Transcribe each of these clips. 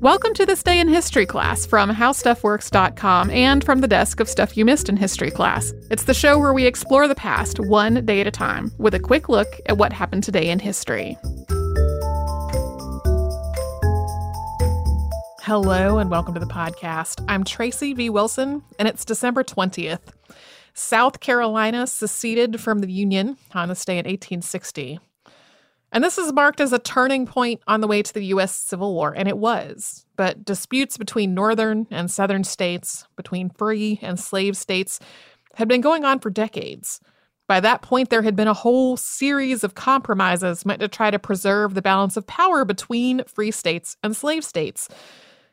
Welcome to this day in history class from howstuffworks.com and from the desk of Stuff You Missed in History class. It's the show where we explore the past one day at a time with a quick look at what happened today in history. Hello and welcome to the podcast. I'm Tracy V. Wilson, and it's December 20th. South Carolina seceded from the Union on this day in 1860. And this is marked as a turning point on the way to the U.S. Civil War, and it was. But disputes between northern and southern states, between free and slave states, had been going on for decades. By that point, there had been a whole series of compromises meant to try to preserve the balance of power between free states and slave states.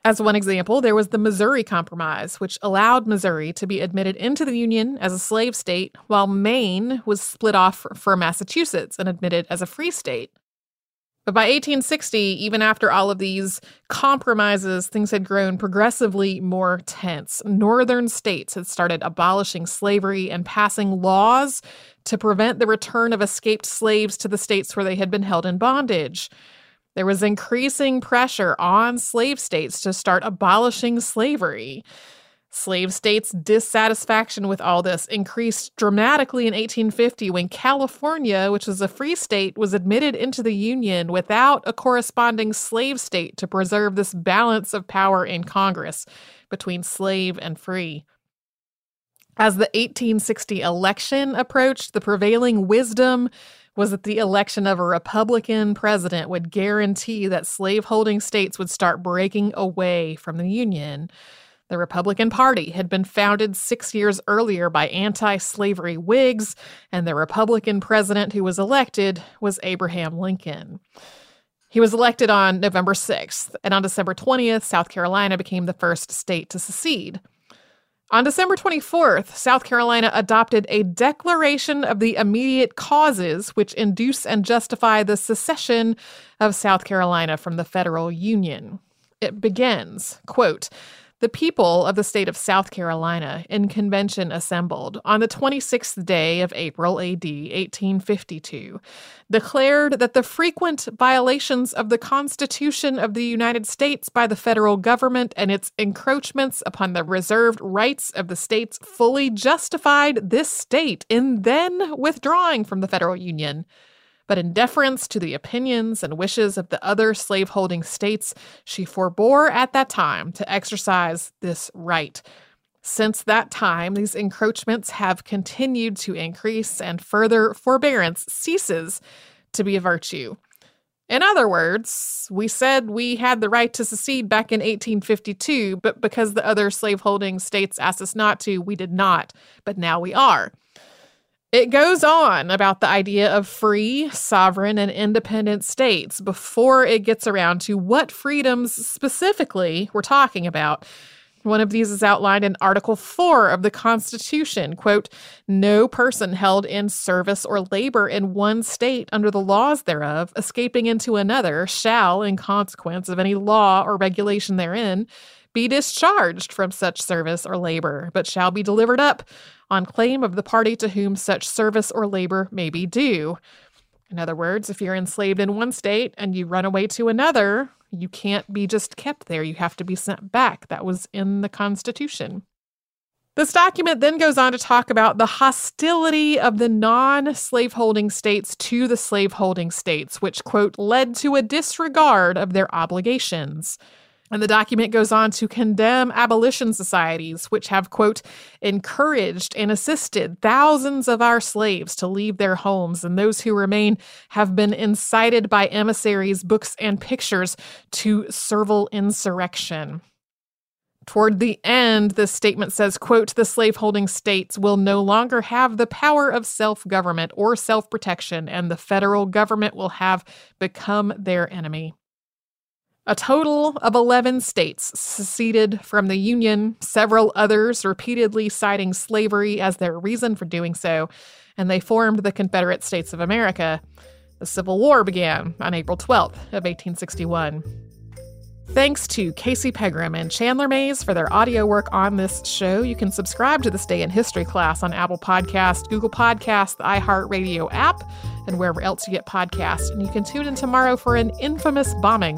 As one example, there was the Missouri Compromise, which allowed Missouri to be admitted into the Union as a slave state, while Maine was split off for Massachusetts and admitted as a free state. But by 1860, even after all of these compromises, things had grown progressively more tense. Northern states had started abolishing slavery and passing laws to prevent the return of escaped slaves to the states where they had been held in bondage. There was increasing pressure on slave states to start abolishing slavery. Slave states' dissatisfaction with all this increased dramatically in 1850 when California, which was a free state, was admitted into the Union without a corresponding slave state to preserve this balance of power in Congress between slave and free. As the 1860 election approached, the prevailing wisdom was that the election of a Republican president would guarantee that slaveholding states would start breaking away from the Union. The Republican Party had been founded six years earlier by anti slavery Whigs, and the Republican president who was elected was Abraham Lincoln. He was elected on November 6th, and on December 20th, South Carolina became the first state to secede. On December 24th, South Carolina adopted a declaration of the immediate causes which induce and justify the secession of South Carolina from the federal union. It begins, quote, the people of the state of South Carolina in convention assembled on the 26th day of April AD 1852 declared that the frequent violations of the Constitution of the United States by the federal government and its encroachments upon the reserved rights of the states fully justified this state in then withdrawing from the federal union but in deference to the opinions and wishes of the other slaveholding states, she forbore at that time to exercise this right. Since that time, these encroachments have continued to increase, and further forbearance ceases to be a virtue. In other words, we said we had the right to secede back in 1852, but because the other slaveholding states asked us not to, we did not. But now we are. It goes on about the idea of free, sovereign, and independent states before it gets around to what freedoms specifically we're talking about. One of these is outlined in Article 4 of the Constitution. Quote, no person held in service or labor in one state under the laws thereof, escaping into another, shall, in consequence of any law or regulation therein, be discharged from such service or labor, but shall be delivered up on claim of the party to whom such service or labor may be due. In other words, if you're enslaved in one state and you run away to another, you can't be just kept there. You have to be sent back. That was in the Constitution. This document then goes on to talk about the hostility of the non slaveholding states to the slaveholding states, which, quote, led to a disregard of their obligations. And the document goes on to condemn abolition societies, which have, quote, encouraged and assisted thousands of our slaves to leave their homes, and those who remain have been incited by emissaries, books, and pictures to servile insurrection. Toward the end, this statement says, quote, the slaveholding states will no longer have the power of self government or self protection, and the federal government will have become their enemy. A total of 11 states seceded from the Union, several others repeatedly citing slavery as their reason for doing so, and they formed the Confederate States of America. The Civil War began on April 12th of 1861. Thanks to Casey Pegram and Chandler Mays for their audio work on this show. You can subscribe to this day in history class on Apple Podcast, Google Podcast, the iHeartRadio app, and wherever else you get podcasts. And you can tune in tomorrow for an infamous bombing.